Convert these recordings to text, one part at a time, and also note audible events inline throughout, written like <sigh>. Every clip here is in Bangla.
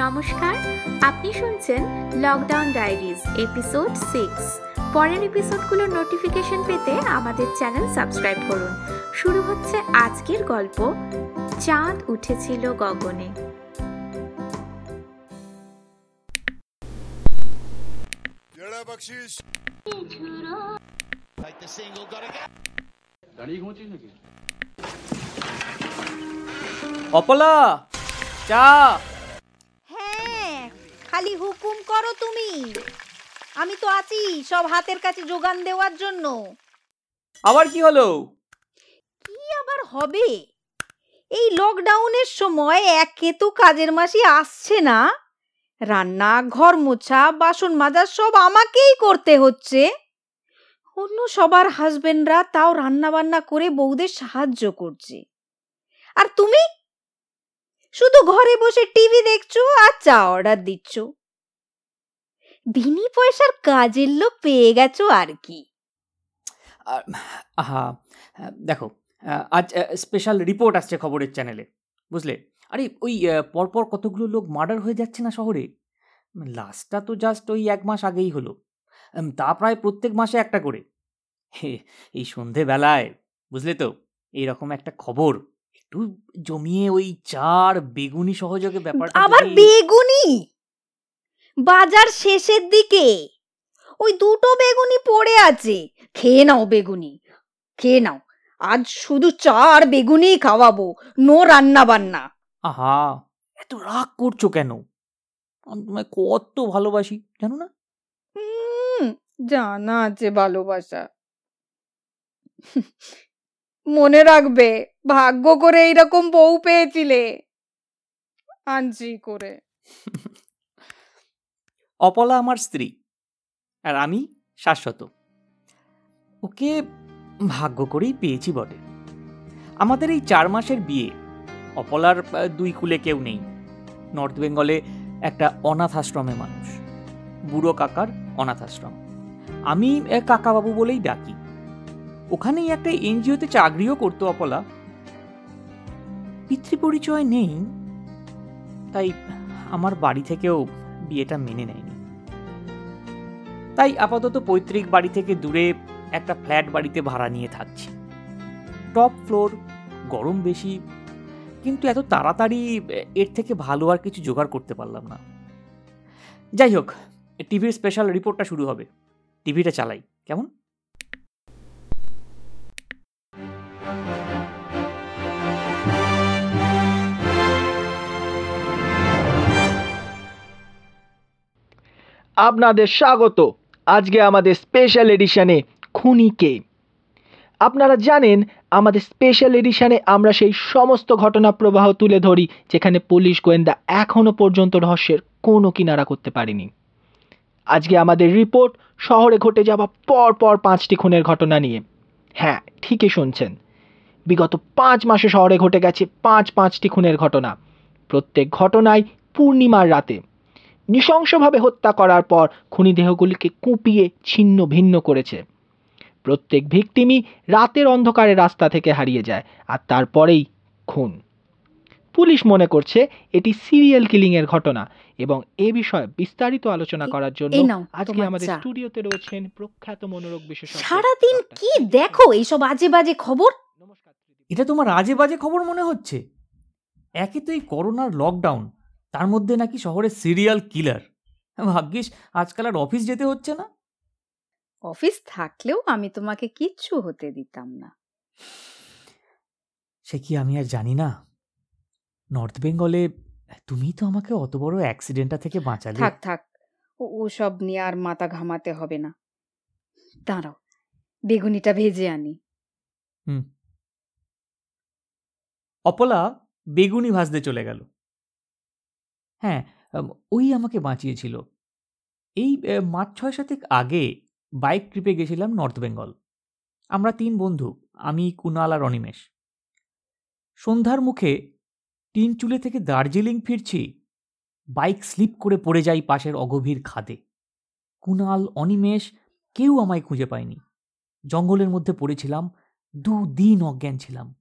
নমস্কার আপনি শুনছেন লকডাউন ডায়েরিজ এপিসোড সিক্স পরের এপিসোডগুলোর নোটিফিকেশন পেতে আমাদের চ্যানেল সাবস্ক্রাইব করুন। শুরু হচ্ছে আজকের গল্প চাঁদ উঠেছিল গগনে। জেলা বকশিস Take the single, got to go. দাঁড়িয়ে ঘুমোচ্ছিস নাকি অপলা চা হ্যাঁ খালি হুকুম করো তুমি। আমি তো আছি সব হাতের কাছে যোগান দেওয়ার জন্য। আবার কি হলো? কি আবার হবে? এই লকডাউনের সময় একে তো কাজের মাসি আসছে না। রান্না ঘর মোছা বাসন মাজা সব আমাকেই করতে হচ্ছে। অন্য সবার হাজবেন্ডরা তাও রান্না বান্না করে বউদের সাহায্য করছে। আর তুমি? শুধু ঘরে বসে টিভি দেখছ আর চা অর্ডার দিচ্ছ। বিনি পয়সার কাজের লোক পেয়ে গেছো আর কি। আহা দেখো আজ স্পেশাল রিপোর্ট আসছে খবরের চ্যানেলে বুঝলে? আরে, ওই পরপর কতগুলো লোক মার্ডার হয়ে যাচ্ছে না শহরে? লাস্টটা তো জাস্ট ওই এক মাস আগেই হলো। তা প্রায় প্রত্যেক মাসে একটা করে। এই সন্ধেবেলায়, বুঝলে তো? এইরকম একটা খবর। একটু জমিয়ে ওই চার বেগুনি সহযোগে ব্যাপারটা আবার বেগুনি? বাজার শেষের দিকে? ওই দুটো বেগুনি পড়ে আছে। খেয়ে নাও বেগুনি। খেয়ে নাও। আজ শুধু চা আর বেগুনি খাওয়াবো নো রান্না বান্না আহা এত রাগ করছ কেন? আমি তোমায় কত ভালোবাসি জানো না? হুম জানা আছে ভালোবাসা। মনে রাখবে, ভাগ্য করে এইরকম বউ পেয়েছিলে। আঞ্জি করে। <laughs> অপলা আমার স্ত্রী, আর আমি শাশ্বত। ওকে ভাগ্য করেই পেয়েছি বটে। আমাদের এই চার মাসের বিয়ে, অপলার দুই কুলে কেউ নেই। নর্থ বেঙ্গলে একটা অনাথ আশ্রমে মানুষ, বুড়ো কাকার অনাথ আশ্রম। আমি কাকাবাবু বলেই ডাকি। ওখানেই একটা এনজিওতে চাকরিও করতো অপলা। পিতৃ পরিচয় নেই, তাই আমার বাড়ি থেকেও বিয়েটা মেনে নেয়নি। তাই আপাতত পৈতৃক বাড়ি থেকে দূরে একটা ফ্ল্যাট বাড়িতে ভাড়া নিয়ে থাকছি। টপ ফ্লোর, গরম বেশি, কিন্তু এত তাড়াতাড়ি এর থেকে ভালো আর কিছু জোগাড় করতে পারলাম না। যাই হোক, টিভির স্পেশাল রিপোর্টটা শুরু হবে। টিভিটা চালাই, কেমন? আপনাদের স্বাগত। আজকে আমাদের স্পেশাল এডিশনে খুনিকে আপনারা জানেন, আমাদের স্পেশাল এডিশনে আমরা সেই সমস্ত ঘটনা প্রবাহ তুলে ধরি, যেখানে পুলিশ গোয়েন্দা এখনও পর্যন্ত রহস্যের কোনো কিনারা করতে পারেনি। আজকে আমাদের রিপোর্ট শহরে ঘটে যাওয়া পর পর পাঁচটি খুনের ঘটনা নিয়ে। হ্যাঁ ঠিকই শুনছেন। বিগত পাঁচ মাসে শহরে ঘটে গেছে পাঁচ পাঁচটি খুনের ঘটনা। প্রত্যেক ঘটনায় পূর্ণিমার রাতে। নৃশংসভাবে হত্যা করার পর খুনি দেহগুলিকে কুপিয়ে ছিন্ন ভিন্ন করেছে। প্রত্যেক ভিকটিমই রাতের অন্ধকারে রাস্তা থেকে হারিয়ে যায় আর তারপরেই খুন। পুলিশ মনে করছে এটি সিরিয়াল কিলিং এর ঘটনা এবং এ বিষয়ে বিস্তারিত আলোচনা করার জন্য আজকে আমাদের স্টুডিওতে রয়েছেন প্রখ্যাত মনোরোগ বিশেষজ্ঞ সারাদিন কি দেখো এইসব আজে বাজে খবর এটা তোমার আজে বাজে খবর মনে হচ্ছে? একে তো এই করোনার লকডাউন তার মধ্যে নাকি শহরে সিরিয়াল কিলার ভাগ্যিস আজকাল আর অফিস যেতে হচ্ছে না। অফিস থাকলেও আমি তোমাকে কিচ্ছু হতে দিতাম না। সে কি আমি আর জানি না? নর্থ বেঙ্গলে তুমি তো আমাকে অত বড় অ্যাক্সিডেন্টটা থেকে বাঁচালে। থাক থাক ও- ওসব নিয়ে আর মাথা ঘামাতে হবে না। দাঁড়াও বেগুনিটা ভেজে আনি। হুম। অপলা বেগুনি ভাজতে চলে গেল। হ্যাঁ ওই আমাকে বাঁচিয়েছিল। এই আহ, মাস ছয় সাতেক আগে বাইক ট্রিপে গেছিলাম নর্থ বেঙ্গল আমরা তিন বন্ধু আমি কুনাল আর অনিমেষ। সন্ধ্যার মুখে টিন চুলে থেকে দার্জিলিং ফিরছি বাইক স্লিপ করে পড়ে যাই পাশের অগভীর খাদে। কুনাল অনিমেষ কেউ আমায় খুঁজে পায়নি। জঙ্গলের মধ্যে পড়েছিলাম দুদিন অজ্ঞান ছিলাম।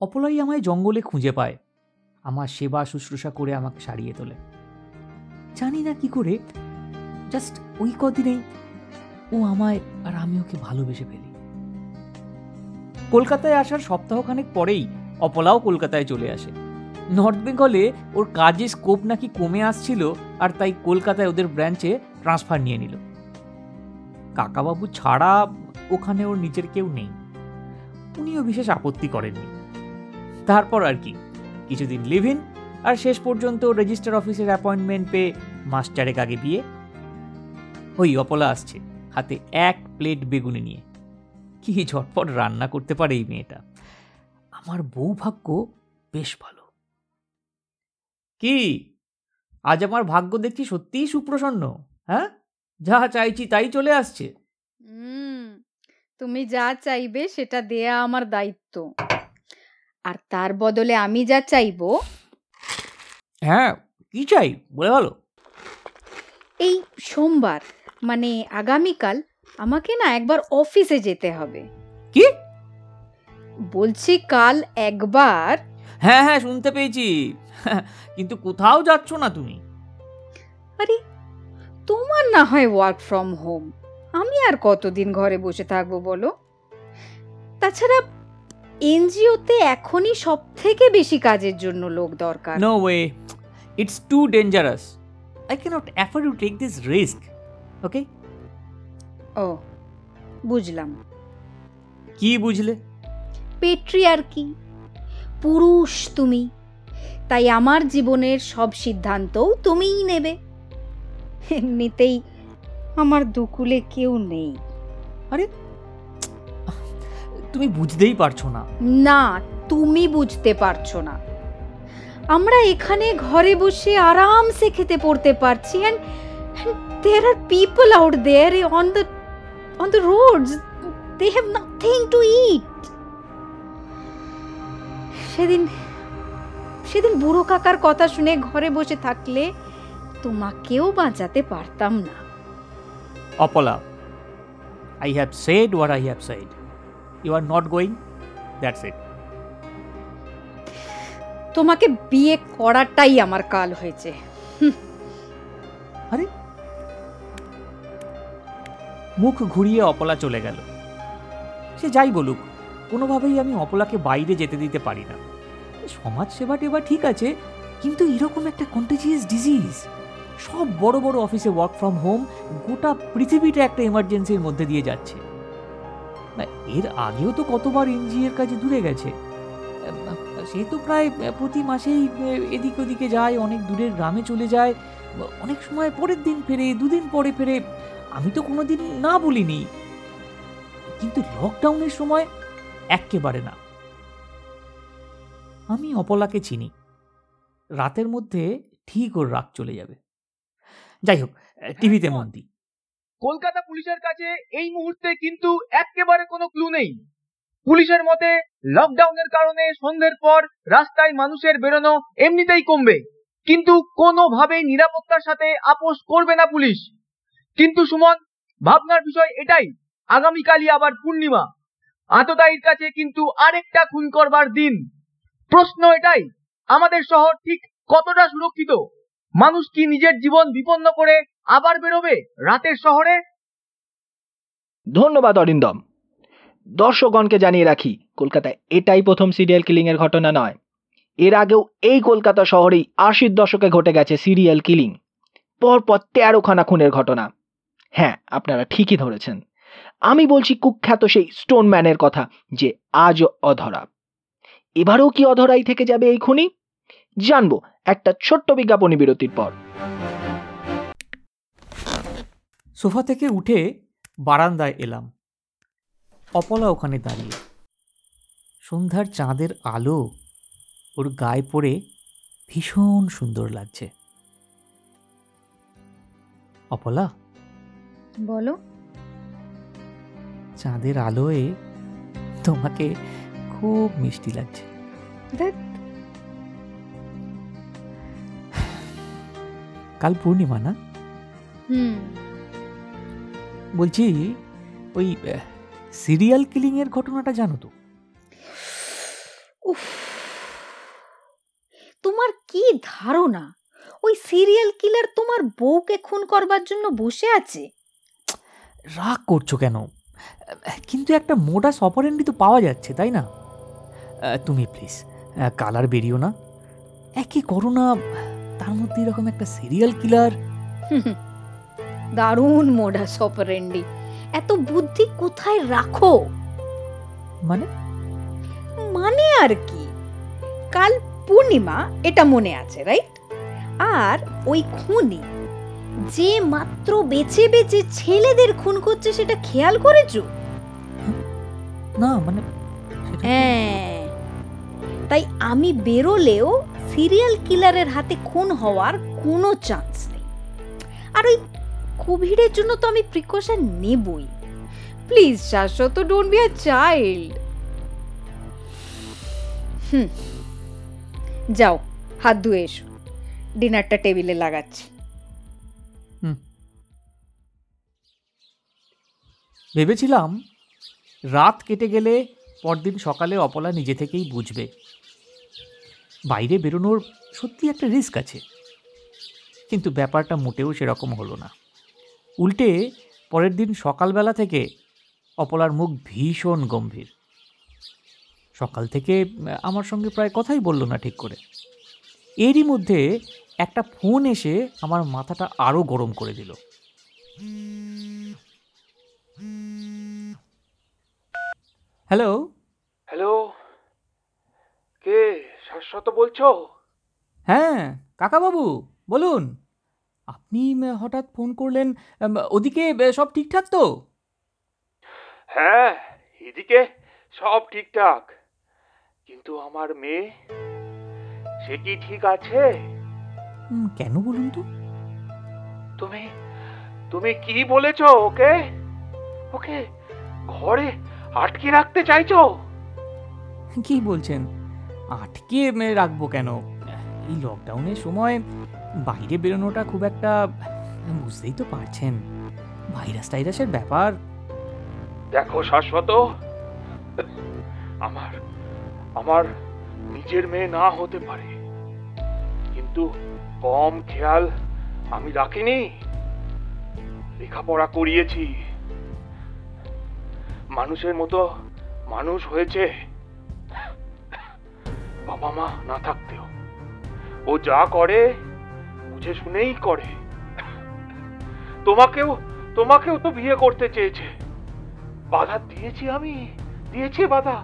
অপলাই আমায় জঙ্গলে খুঁজে পায়। আমার সেবা শুশ্রূষা করে আমাকে সারিয়ে তোলে। জানি না কি করে। জাস্ট ওই কদিনেই ও আমায় আর আমি ওকে ভালোবেসে ফেলি। কলকাতায় আসার সপ্তাহখানেক পরেই অপলাও কলকাতায় চলে আসে। নর্থ বেঙ্গলে ওর কাজের স্কোপ নাকি কমে আসছিল আর তাই কলকাতায় ওদের ব্রাঞ্চে ট্রান্সফার নিয়ে নিল। কাকাবাবু ছাড়া ওখানে ওর নিজের কেউ নেই। উনিও বিশেষ আপত্তি করেননি। তারপর আর কি? কিছুদিন লিভ ইন, আর শেষ পর্যন্ত রেজিস্টার অফিসের অ্যাপয়েন্টমেন্ট পেয়ে মাস চারেক আগে বিয়ে। ওই অপলা আসছে, হাতে এক প্লেট বেগুনি নিয়ে। কি ঝটপট রান্না করতে পারে এই মেয়েটা। আমার বউ ভাগ্য বেশ ভালো। কি? আজ আমার ভাগ্য দেখছি সত্যিই সুপ্রসন্ন হ্যাঁ? যা চাইছি তাই চলে আসছে। তুমি যা চাইবে সেটা দেয়া আমার দায়িত্ব। আর তার বদলে আমি যা চাইব হ্যাঁ কি চাই? বলে ভালো। এই সোমবার মানে আগামীকাল আমাকে না একবার অফিসে যেতে হবে। কি? বলছি কাল একবার। হ্যাঁ হ্যাঁ শুনতে পেয়েছি। কিন্তু কোথাও যাচ্ছ না তুমি? আরে তোমার না হয় ওয়ার্ক ফ্রম হোম আমি আর কতদিন ঘরে বসে থাকব বলো? তাছাড়া এনজিওতে এখনই সব থেকে বেশি কাজের জন্য লোক দরকার। No way it's too dangerous I can't afford to take this risk okay ও বুঝলাম। কি বুঝলে? পেট্রি আর কি পুরুষ তুমি। তাই আমার জীবনের সব সিদ্ধান্তও তুমিই নেবে। এমনিতেই আমার দুকুলে কেউ নেই। আরে তুমি বুঝতেই পারছ না। না তুমি বুঝতে পারছ না। আমরা এখানে ঘরে বসে আরামসে খেতে পড়তে পারছি and there are people out there on the on the roads they have nothing to eat সেদিন সেদিন বুড়ো কাকার কথা শুনে ঘরে বসে থাকলে তোমাকেও বাঁচাতে পারতাম না। Apala I have said what I have said you are not going that's it তোমাকে বিয়ে করাটাই আমার কাল হয়েছে। আরে। মুখ ঘুরিয়ে অপলা চলে গেল। সে যাই বলুক কোনোভাবেই আমি অপলাকে বাইরে যেতে দিতে পারি না। সমাজ সেবা টেবা ঠিক আছে কিন্তু এরকম একটা কন্টেজিয়াস ডিজিজ সব বড় বড় অফিসে ওয়ার্ক ফ্রম হোম গোটা পৃথিবীটা একটা এমার্জেন্সির মধ্যে দিয়ে যাচ্ছে। এর আগেও তো কতবার এনজিএর কাজে দূরে গেছে। সে তো প্রায় প্রতি মাসেই এদিক ওদিকে যায়, অনেক দূরের গ্রামে চলে যায়। অনেক সময় পরের দিন ফেরে, দুদিন পরে ফেরে। আমি তো কোনোদিন না বলিনি। কিন্তু লকডাউনের সময় এক্কেবারে না। আমি অপলাকে চিনি। রাতের মধ্যে ঠিক ওর রাগ চলে যাবে। যাই হোক, টিভিতে মন দিই। কলকাতা পুলিশের কাছে এই মুহূর্তে কিন্তু একেবারে কোনো ক্লু নেই। পুলিশের মতে লকডাউনের কারণে সন্ধ্যের পর রাস্তায় মানুষের বেরোনো এমনিতেই কমবে। কিন্তু কোনোভাবেই নিরাপত্তার সাথে আপোষ করবে না পুলিশ। কিন্তু সুমন, ভাবনার বিষয় এটাই, আগামীকালই আবার পূর্ণিমা। আততায়ীর কাছে কিন্তু আরেকটা খুন করবার দিন। প্রশ্ন এটাই, আমাদের শহর ঠিক কতটা সুরক্ষিত? মানুষ কি নিজের জীবন বিপন্ন করে আবার বেরোবে রাতের শহরে? ধন্যবাদ অরিন্দম। দর্শকগণকে জানিয়ে রাখি, কলকাতায় এটাই প্রথম সিরিয়াল কিলিং এর ঘটনা নয়। এর আগেও এই কলকাতা শহরেই আশির দশকে ঘটে গেছে সিরিয়াল কিলিং। পরপর তেরোখানা খুনের ঘটনা। হ্যাঁ আপনারা ঠিকই ধরেছেন। আমি বলছি কুখ্যাত সেই স্টোন ম্যানের কথা যে আজও অধরা। এবারও কি অধরাই থেকে যাবে এই খুনি? জানব একটা ছোট্ট বিজ্ঞাপনী বিরতির পর। সোফা থেকে উঠে বারান্দায় এলাম। অপলা ওখানে দাঁড়িয়ে। সন্ধ্যার চাঁদের আলো ওর গায়ে পড়ে ভীষণ সুন্দর লাগছে। অপলা? বলো। চাঁদের আলোয় তোমাকে খুব মিষ্টি লাগছে। ধ্যাৎ, কাল পূর্ণিমা না? হুম। বলছি ওই সিরিয়াল কিলিং এর ঘটনাটা জানো তো? উফ। তোমার ধারণা? ওই সিরিয়াল কিলার তোমার বউকে খুন করবার জন্য বসে আছে? রাগ করছ কেন? কিন্তু একটা মোডাস অপারেন্ডি তো পাওয়া যাচ্ছে তাই না? তুমি প্লিজ কালার বেরিও না। একই করো না তার মধ্যে এরকম একটা সিরিয়াল কিলার <laughs> দারুণ মোডাস অপারেন্ডি এত বুদ্ধি কোথায় রাখো? মানে? মানে আর কি? কাল পূর্ণিমা এটা মনে আছে রাইট আর ওই খুনি যে মাত্র বেছে বেছে ছেলেদের খুন করছে সেটা খেয়াল করেছ? না মানে হ্যাঁ। তাই আমি বেরোলেও সিরিয়াল কিলারের হাতে খুন হওয়ার কোনো চান্স নেই। আর ওই কোভিডের জন্য তো আমি precaution নেবই। Please Shashwata don't be a child হুম, যাও, হাত ধুয়ে এসো। ডিনারটা টেবিলে লাগাচ্ছি। ভেবেছিলাম রাত কেটে গেলে পরদিন সকালে অপলা নিজে থেকেই বুঝবে। বাইরে বেরোনোর সত্যি একটা রিস্ক আছে। কিন্তু ব্যাপারটা মোটেও সেরকম হলো না। উল্টে পরের দিন সকালবেলা থেকে অপলার মুখ ভীষণ গম্ভীর। সকাল থেকে আমার সঙ্গে প্রায় কথাই বলল না ঠিক করে। এরই মধ্যে একটা ফোন এসে আমার মাথাটা আরও গরম করে দিল। হ্যালো? হ্যালো? কে? শাশ্বত বলছো? হ্যাঁ কাকাবাবু বলুন। আপনি হঠাৎ ফোন করলেন ওদিকে সব ঠিকঠাক তো? হ্যাঁ এদিকে সব ঠিকঠাক। কিন্তু আমার মেয়ে সে কি ঠিক আছে? কেন বলুন তো? তুমি তুমি কি বলেছ ওকে? ওকে ঘরে আটকে রাখতে চাইছো? কি বলছেন? আটকে রাখব কেন? এই লকডাউনের সময় বাইরে বেরোনোটা খুব একটা বুঝতেই তো পারছেন। ভাইরাস টাইরাসের ব্যাপার। দেখো শাশ্বত, আমার আমার নিজের মেয়ে না হতে পারে। কিন্তু কম খেয়াল আমি রাখিনি। লেখাপড়া করিয়েছি। মানুষের মতো মানুষ হয়েছে। বাবা মা না থাকতেও। ও যা করে বুঝে শুনেই করে। তোমাকেও তোমাকেও তো বিয়ে করতে চেয়েছে। বাধা দিয়েছি আমি দিয়েছি বাধা।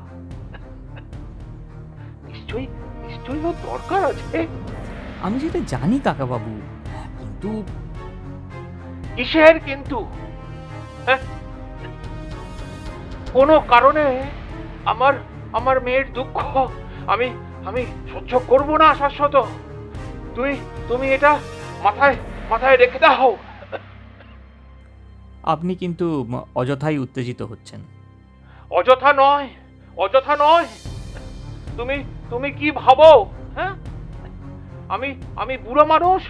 নিশ্চয়ই নিশ্চয়ই ওর দরকার আছে। আমি যেটা জানি কাকা বাবু কিন্তু কিসের কিন্তু? হ্যাঁ? কোনো কারণে আমার আমার মেয়ের দুঃখ আমি আমি সহ্য করব না শাশ্বত। তুমি তুমি এটা মাথায় মাথায় রেখে দাও। আপনি কিন্তু অযথাই উত্তেজিত হচ্ছেন। অযথা নয় অযথা নয়। তুমি তুমি কি ভাবো হ্যাঁ? আমি আমি বুড়ো মানুষ?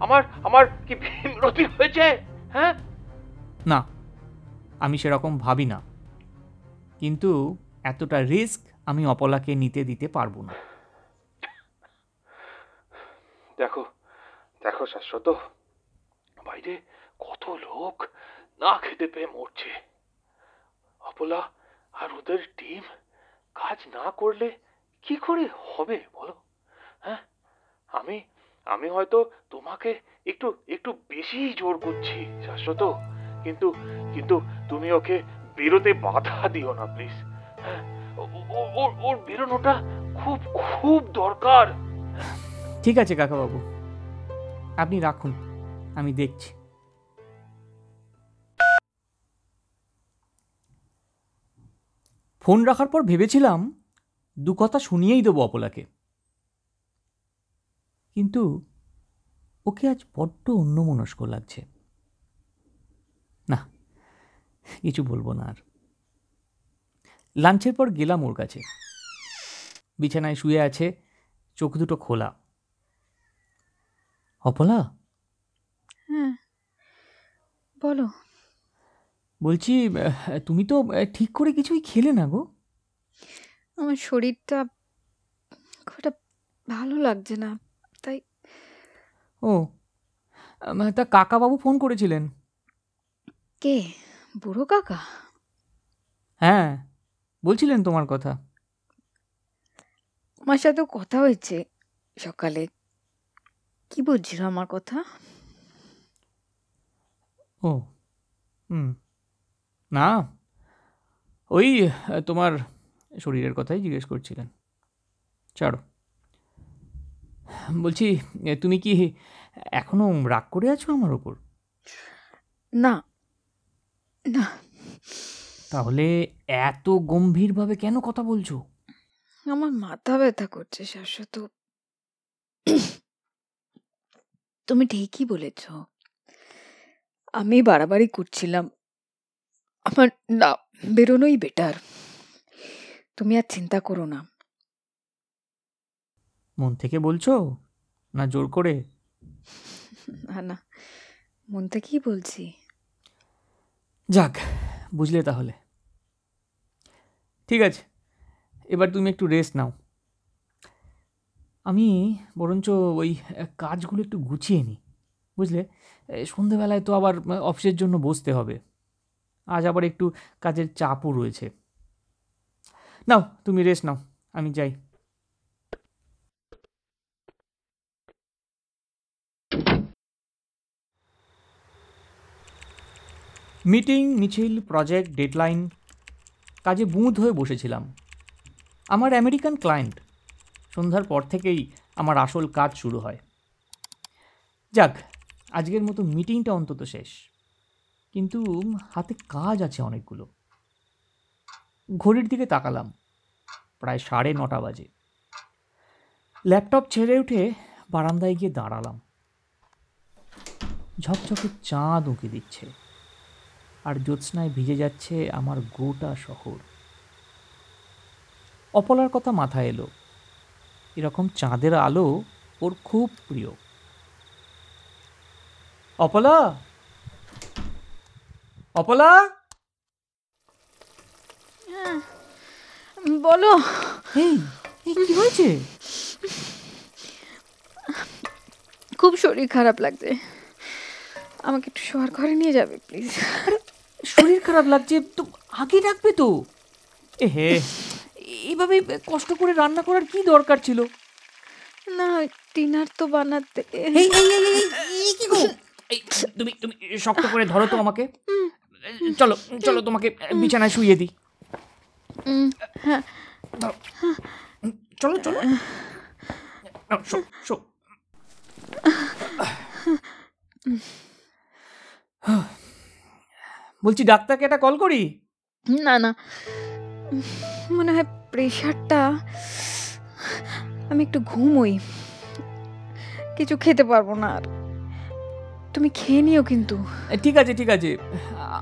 আমার আমার কি ভীমরতি হয়েছে হ্যাঁ? না আমি সেরকম ভাবি না। কিন্তু এতটা রিস্ক আমি অপলাকে নিতে দিতে পারব না। দেখো দেখো শাশ্বত। বাইরে কত লোক না খেতে পেয়ে মরছে। অপলা আর ওদের টিম কাজ না করলে কি করে হবে বলো? হ্যাঁ? আমি আমি হয়তো তোমাকে একটু একটু বেশি জোর করছি, শাশ্বত। কিন্তু কিন্তু তুমি ওকে বেরোতে বাধা দিও না প্লিজ হ্যাঁ? ওর বেরোনোটা খুব খুব দরকার। ঠিক আছে, কাকাবাবু। আপনি রাখুন, আমি দেখছি। ফোন রাখার পর ভেবেছিলাম দু কথা শুনিয়েই দেবো অপলাকে। কিন্তু ওকে আজ বড্ড অন্যমনস্ক লাগছে। না, কিছু বলব না আর। লাঞ্চের পর গেলাম ওর কাছে। বিছানায় শুয়ে আছে, চোখ দুটো খোলা। অপলা? হ্যাঁ। বলো। বলছি তুমি তো ঠিক করে কিছুই খেলে না গো। আমার শরীরটা খুব একটা ভালো লাগছে না তাই ও তা কাকাবাবু ফোন করেছিলেন? কে? বুড়ো কাকা? হ্যাঁ বলছিলেন তোমার কথা। আমার সাথেও কথা হয়েছে সকালে। কি বলছিল আমার কথা? ও হুম। না ওই আহ, তোমার শরীরের কথাই জিজ্ঞেস করছিলেন। ছাড়ো। বলছি এ, তুমি কি এখনও রাগ করে আছো আমার ওপর? না। না। তাহলে এত গম্ভীরভাবে কেন কথা বলছো? আমার মাথা ব্যথা করছে শাশ্বত। তুমি ঠিকই বলেছ। আমি বাড়াবাড়ি করছিলাম। আমার না বেরোনোই বেটার তুমি আর চিন্তা করো না। মন থেকে বলছো? না জোর করে? <laughs> না না। মন থেকেই বলছি। যাক বুঝলে তাহলে। ঠিক আছে এবার তুমি একটু রেস্ট নাও। আমি বরঞ্চ ওই কাজগুলো একটু গুছিয়ে নিই, বুঝলে? সন্ধেবেলায় তো আবার অফিসের জন্য বসতে হবে। আজ আবার একটু কাজের চাপও রয়েছে। নাও, তুমি রেস্ট নাও, আমি যাই। মিটিং, মিছিল, প্রজেক্ট, ডেডলাইন, কাজে বুঁদ হয়ে বসেছিলাম। আমার আমেরিকান ক্লায়েন্ট সন্ধ্যার পর থেকেই আমার আসল কাজ শুরু হয়। যাক, আজকের মতো মিটিংটা অন্তত শেষ। কিন্তু হাতে কাজ আছে অনেকগুলো। ঘড়ির দিকে তাকালাম, প্রায় সাড়ে নটা বাজে। ল্যাপটপ ছেড়ে উঠে বারান্দায় গিয়ে দাঁড়ালাম। ঝকঝকে চাঁদ উঁকি দিচ্ছে, আর জ্যোৎস্নায় ভিজে যাচ্ছে আমার গোটা শহর। অপলার কথা মাথায় এলো এরকম চাঁদের আলো ওর খুব প্রিয়। অপলা? অপলা? বলো। এই এই কি হয়েছে? খুব শরীর খারাপ লাগছে। আমাকে একটু শোয়ার ঘরে নিয়ে যাবে প্লিজ। শরীর খারাপ লাগছে তো আগে ডাকবে তো। এ হে। এইভাবে কষ্ট করে রান্না করার কি দরকার ছিল? না ডিনার তো বানাতে। এই এই এই কি গো? এই, তুমি তুমি শক্ত করে ধরো তো আমাকে। চলো চলো তোমাকে বিছানায় শুইয়ে দিই। হ্যাঁ। ধরো। চলো চলো। নাও, শো শো। বলছি ডাক্তারকে একটা কল করি? না না। মনে হয় প্রেশারটা আমি একটু ঘুমোই। কিছু খেতে পারব না আর। তুমি খেয়ে নিও কিন্তু। ঠিক আছে ঠিক আছে।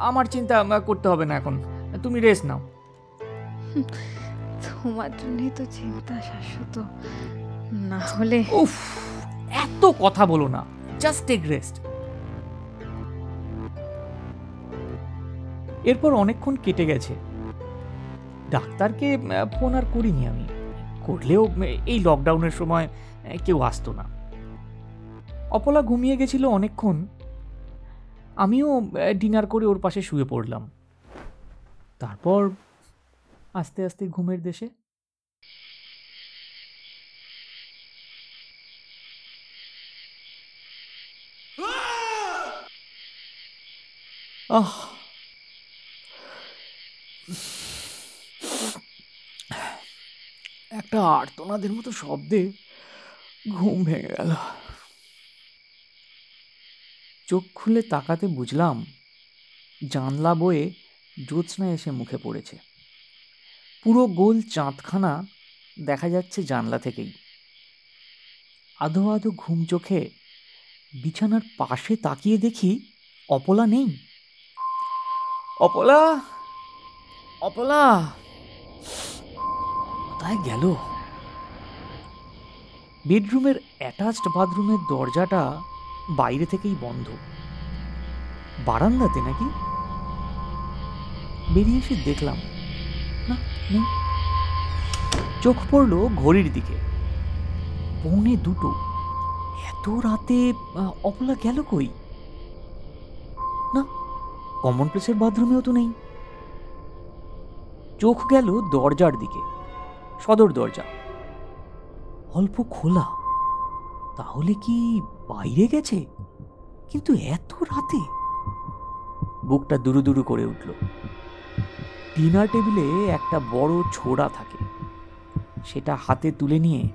আমার চিন্তা করতে হবে না এখন। তুমি রেস্ট নাও। তোমার জন্যই তো চিন্তা শাশ্বত। না হলে উফ এত কথা বলো না। জাস্ট টেক রেস্ট এরপর অনেকক্ষণ কেটে গেছে। ডাক্তারকে ফোন আর করিনি আমি। করলেও এই লকডাউনের সময় কেউ আসতো না। অপলা ঘুমিয়ে গেছিল অনেকক্ষণ। আমিও ডিনার করে ওর পাশে শুয়ে পড়লাম। তারপর আস্তে আস্তে ঘুমের দেশে। আহ! একটা আর্তনাদের মতো শব্দে ঘুম ভেঙে গেল। চোখ খুলে তাকাতে বুঝলাম জানলা বয়ে জ্যোৎস্না এসে মুখে পড়েছে। পুরো গোল চাঁদখানা দেখা যাচ্ছে জানলা থেকেই। আধো আধো ঘুম চোখে বিছানার পাশে তাকিয়ে দেখি অপলা নেই। অপলা? অপলা? কোথায় গেল? বেডরুমের অ্যাটাচড বাথরুমের দরজাটা বাইরে থেকেই বন্ধ। বারান্দাতে নাকি? বেরিয়ে এসে দেখলাম, না, নেই। চোখ পড়ল ঘড়ির দিকে। পৌনে দুটো। এত রাতে অপলা গেল কই? না কমন প্লেসের বাথরুমেও তো নেই। চোখ গেল দরজার দিকে। সদর দরজা। অল্প খোলা। তাহলে কি বাইরে গেছে? কিন্তু এত রাতে। বুকটা দুরু দুরু করে উঠল। ডিনার টেবিলে একটা বড় ছোড়া থাকে। সেটা হাতে তুলে নিয়ে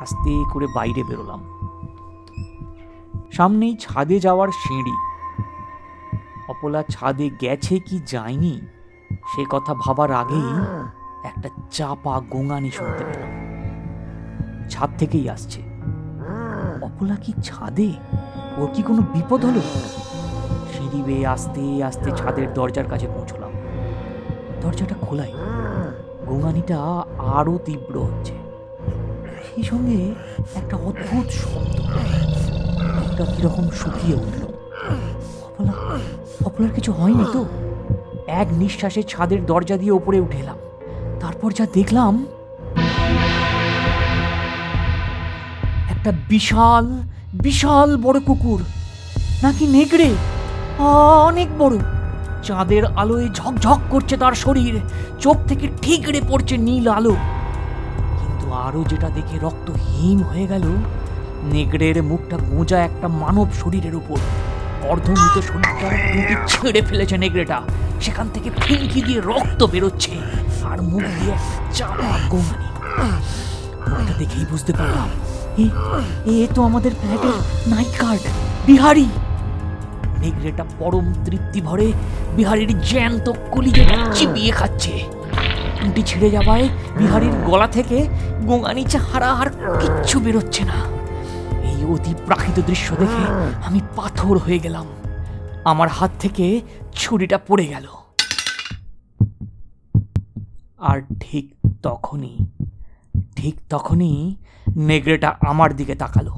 আস্তে করে বাইরে বেরোলাম। সামনেই ছাদে যাওয়ার সিঁড়ি। অপলা ছাদে গেছে কি যায়নি, সে কথা ভাবার আগেই একটা চাপা গোঙানি শুনতে পেলাম। ছাদ থেকেই আসছে। অপলা কি ছাদে? ওর কি কোনো বিপদ হলো? সিঁড়ি বেয়ে আস্তে আস্তে ছাদের দরজার কাছে পৌঁছলাম। দরজাটা খোলাই। গোঙানিটা আরও তীব্র হচ্ছে। সেই সঙ্গে একটা অদ্ভুত শব্দ। একটা কীরকম শুকিয়ে উঠল। অপলা, অপলার কিছু হয়নি তো? এক নিঃশ্বাসে ছাদের দরজা দিয়ে ওপরে উঠে এলাম। তারপর যা দেখলাম, একটা বিশাল বিশাল বড় কুকুর, নাকি নেগড়ে অনেক বড়। চাঁদের আলোয় ঝকঝক করছে তার শরীর, চোখ থেকে ঠিকরে পড়ছে নীল আলো। কিন্তু আরও যেটা দেখে রক্ত হিম হয়ে গেল নেগড়ের মুখটা গোঁজা একটা মানব শরীরের উপর। অর্ধমৃত শরীরটা ছেড়ে ফেলেছে নেগড়েটা। সেখান থেকে ফিনকি দিয়ে রক্ত বেরোচ্ছে। আর মুখ দিয়ে চাপা গোমানি। মুখটা দেখেই বুঝতে পারলাম। এ তো আমাদের ফ্ল্যাটের নাইট গার্ড, বিহারি। নেগড়েটা পরম তৃপ্তি ভরে বিহারির জ্যান্ত কলিজে চিবিয়ে খাচ্ছে। টুটি ছিঁড়ে যাওয়ায় বিহারির গলা থেকে গোঙানি চাহারা আর কিচ্ছু বেরোচ্ছে না। এই অতি প্রাকৃত দৃশ্য দেখে আমি পাথর হয়ে গেলাম। আমার হাত থেকে ছুরিটা পড়ে গেল। আর ঠিক তখনই ঠিক তখনই নেগড়েটা আমার দিকে তাকালো।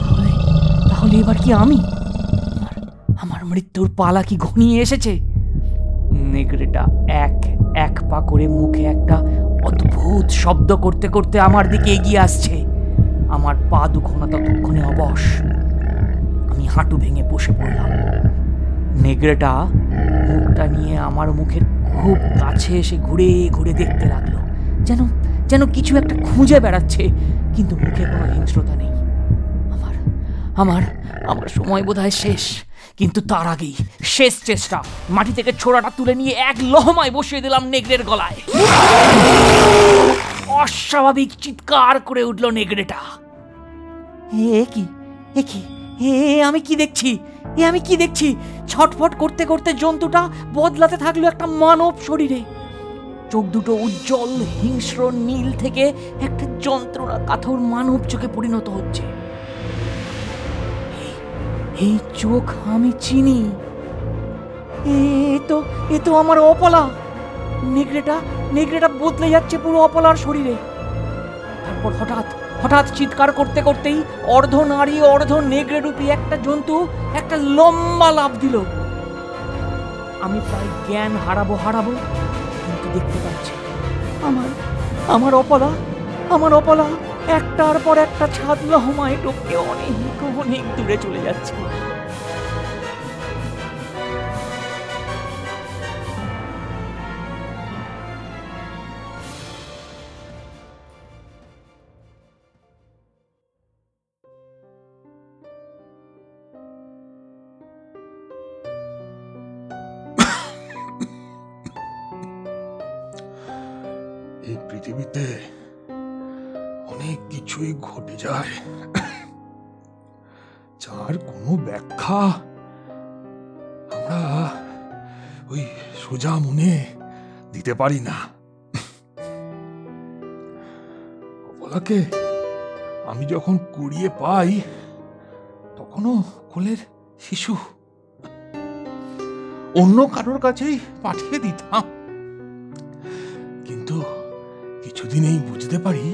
তাহলে তাহলে এবার কি আমি? আমার আমার মৃত্যুর পালা কি ঘনিয়ে এসেছে? নেগড়েটা এক এক পা করে মুখে একটা অদ্ভুত শব্দ করতে করতে আমার দিকে এগিয়ে আসছে। আমার পা দুখানা ততক্ষণে অবশ। আমি হাঁটু ভেঙে বসে পড়লাম। নেগড়েটা মুখটা নিয়ে আমার মুখের খুব কাছে এসে ঘুরে ঘুরে দেখতে লাগল। যেন যেন কিছু একটা খুঁজে বেড়াচ্ছে, কিন্তু মুখে কোনো হিংস্রতা নেই। আমার আমার আমার সময় বোধহয় শেষ, কিন্তু তার আগেই শেষ চেষ্টা। মাটি থেকে ছোড়াটা তুলে নিয়ে এক লহমায় বসিয়ে দিলাম নেগড়ের গলায়। অস্বাভাবিক চিৎকার করে উঠল নেগড়েটা। এ কি? এ কি? এ আমি কি দেখছি? এ আমি কি দেখছি? ছটফট করতে করতে জন্তুটা বদলাতে থাকল একটা মানব শরীরে। চোখ দুটো উজ্জ্বল, হিংস্র, নীল থেকে একটা যন্ত্রণা কাথর মানব চোখে পরিণত হচ্ছে। এই- চোখ আমি চিনি। এ তো এ তো আমার অপলা। নেগড়েটা নেগড়েটা বদলে যাচ্ছে পুরো অপলার শরীরে। তারপর হঠাৎ হঠাৎ চিৎকার করতে করতেই অর্ধ নারী, অর্ধ নেগড়ে রূপী একটা জন্তু একটা লম্বা লাভ দিল। আমি প্রায় জ্ঞান হারাবো হারাবো, কিন্তু দেখতে পাচ্ছি আমার আমার অপলা আমার অপলা একটার পর একটা ছাদ লহমায় টপকে অনেক অনেক দূরে চলে যাচ্ছে। ওই সোজা মনে দিতে পারি না। অপলাকে আমি যখন কুড়িয়ে পাই, তখনও কোলের শিশু। অন্য কারোর কাছেই পাঠিয়ে দিতাম। কিন্তু কিছুদিনেই বুঝতে পারি,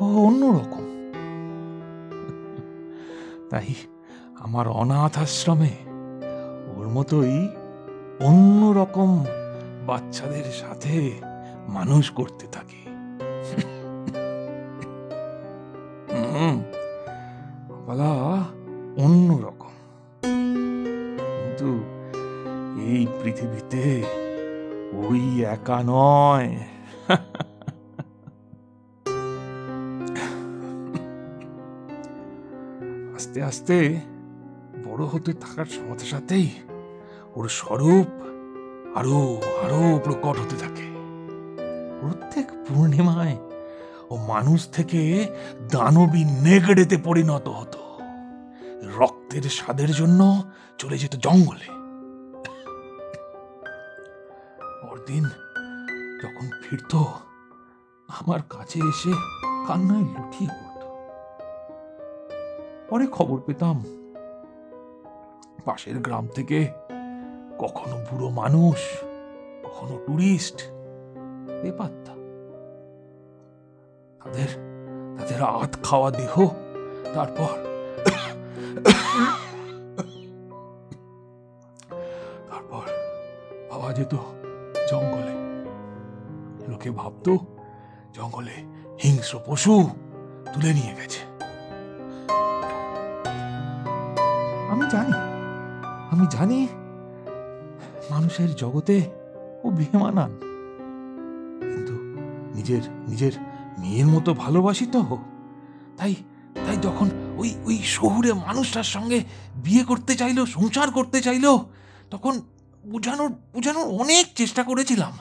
ও অন্যরকম তাই আমার অনাথ আশ্রমে ওর অন্য রকম বাচ্চাদের সাথে মানুষ করতে থাকি। বলা অন্যরকম। কিন্তু এই পৃথিবীতে ওই একা নয়। আস্তে আস্তে বড় হতে থাকার সাথে, সাথেই ওর স্বরূপ আরও আরও প্রকট হতে থাকে। প্রত্যেক পূর্ণিমায় ও মানুষ থেকে দানবী নেগড়েতে পরিণত হতো। রক্তের স্বাদের জন্য চলে যেত জঙ্গলে। পরদিন যখন ফিরত, আমার কাছে এসে কান্নায় লুটিয়ে পড়ত। পরে খবর পেতাম, পাশের গ্রাম থেকে কখনো বুড়ো মানুষ, কখনো টুরিস্ট, বেপাত্তা। তাদের তাদের আত খাওয়া দেহ, তারপর তারপর পাওয়া যেত জঙ্গলে। লোকে ভাবতো জঙ্গলে হিংস্র পশু তুলে নিয়ে গেছে। আমি জানি আমি জানি মানুষের জগতে ও বেমানান কিন্তু নিজের নিজের মেয়ের মতো ভালোবাসি তো। তাই তাই যখন ওই ওই শহুরে মানুষটার সঙ্গে বিয়ে করতে চাইলো, সংসার করতে চাইলো, তখন বোঝানোর বোঝানোর অনেক চেষ্টা করেছিলাম।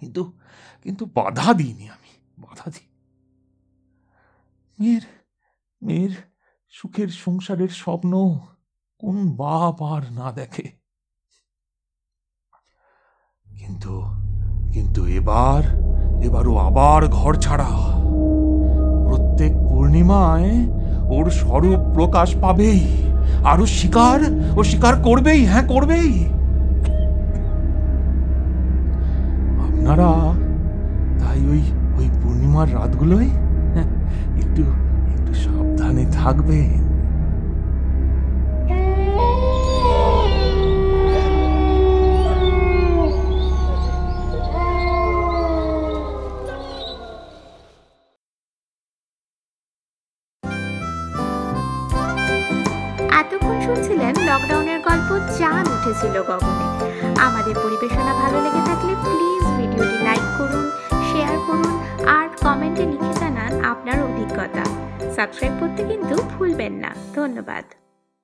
কিন্তু কিন্তু বাধা দিইনি আমি, বাধা দিই মেয়ের মেয়ের সুখের সংসারের স্বপ্ন কোন বাপ আর না দেখে। কিন্তু কিন্তু এবার এবারও আবার ঘর ছাড়া। প্রত্যেক পূর্ণিমায় ওর স্বরূপ প্রকাশ পাবেই আরও শিকার ও শিকার করবেই হ্যাঁ করবেই। আপনারা তাই ওই ওই পূর্ণিমার রাতগুলোয় হ্যাঁ, একটু একটু সাবধানে থাকবেন।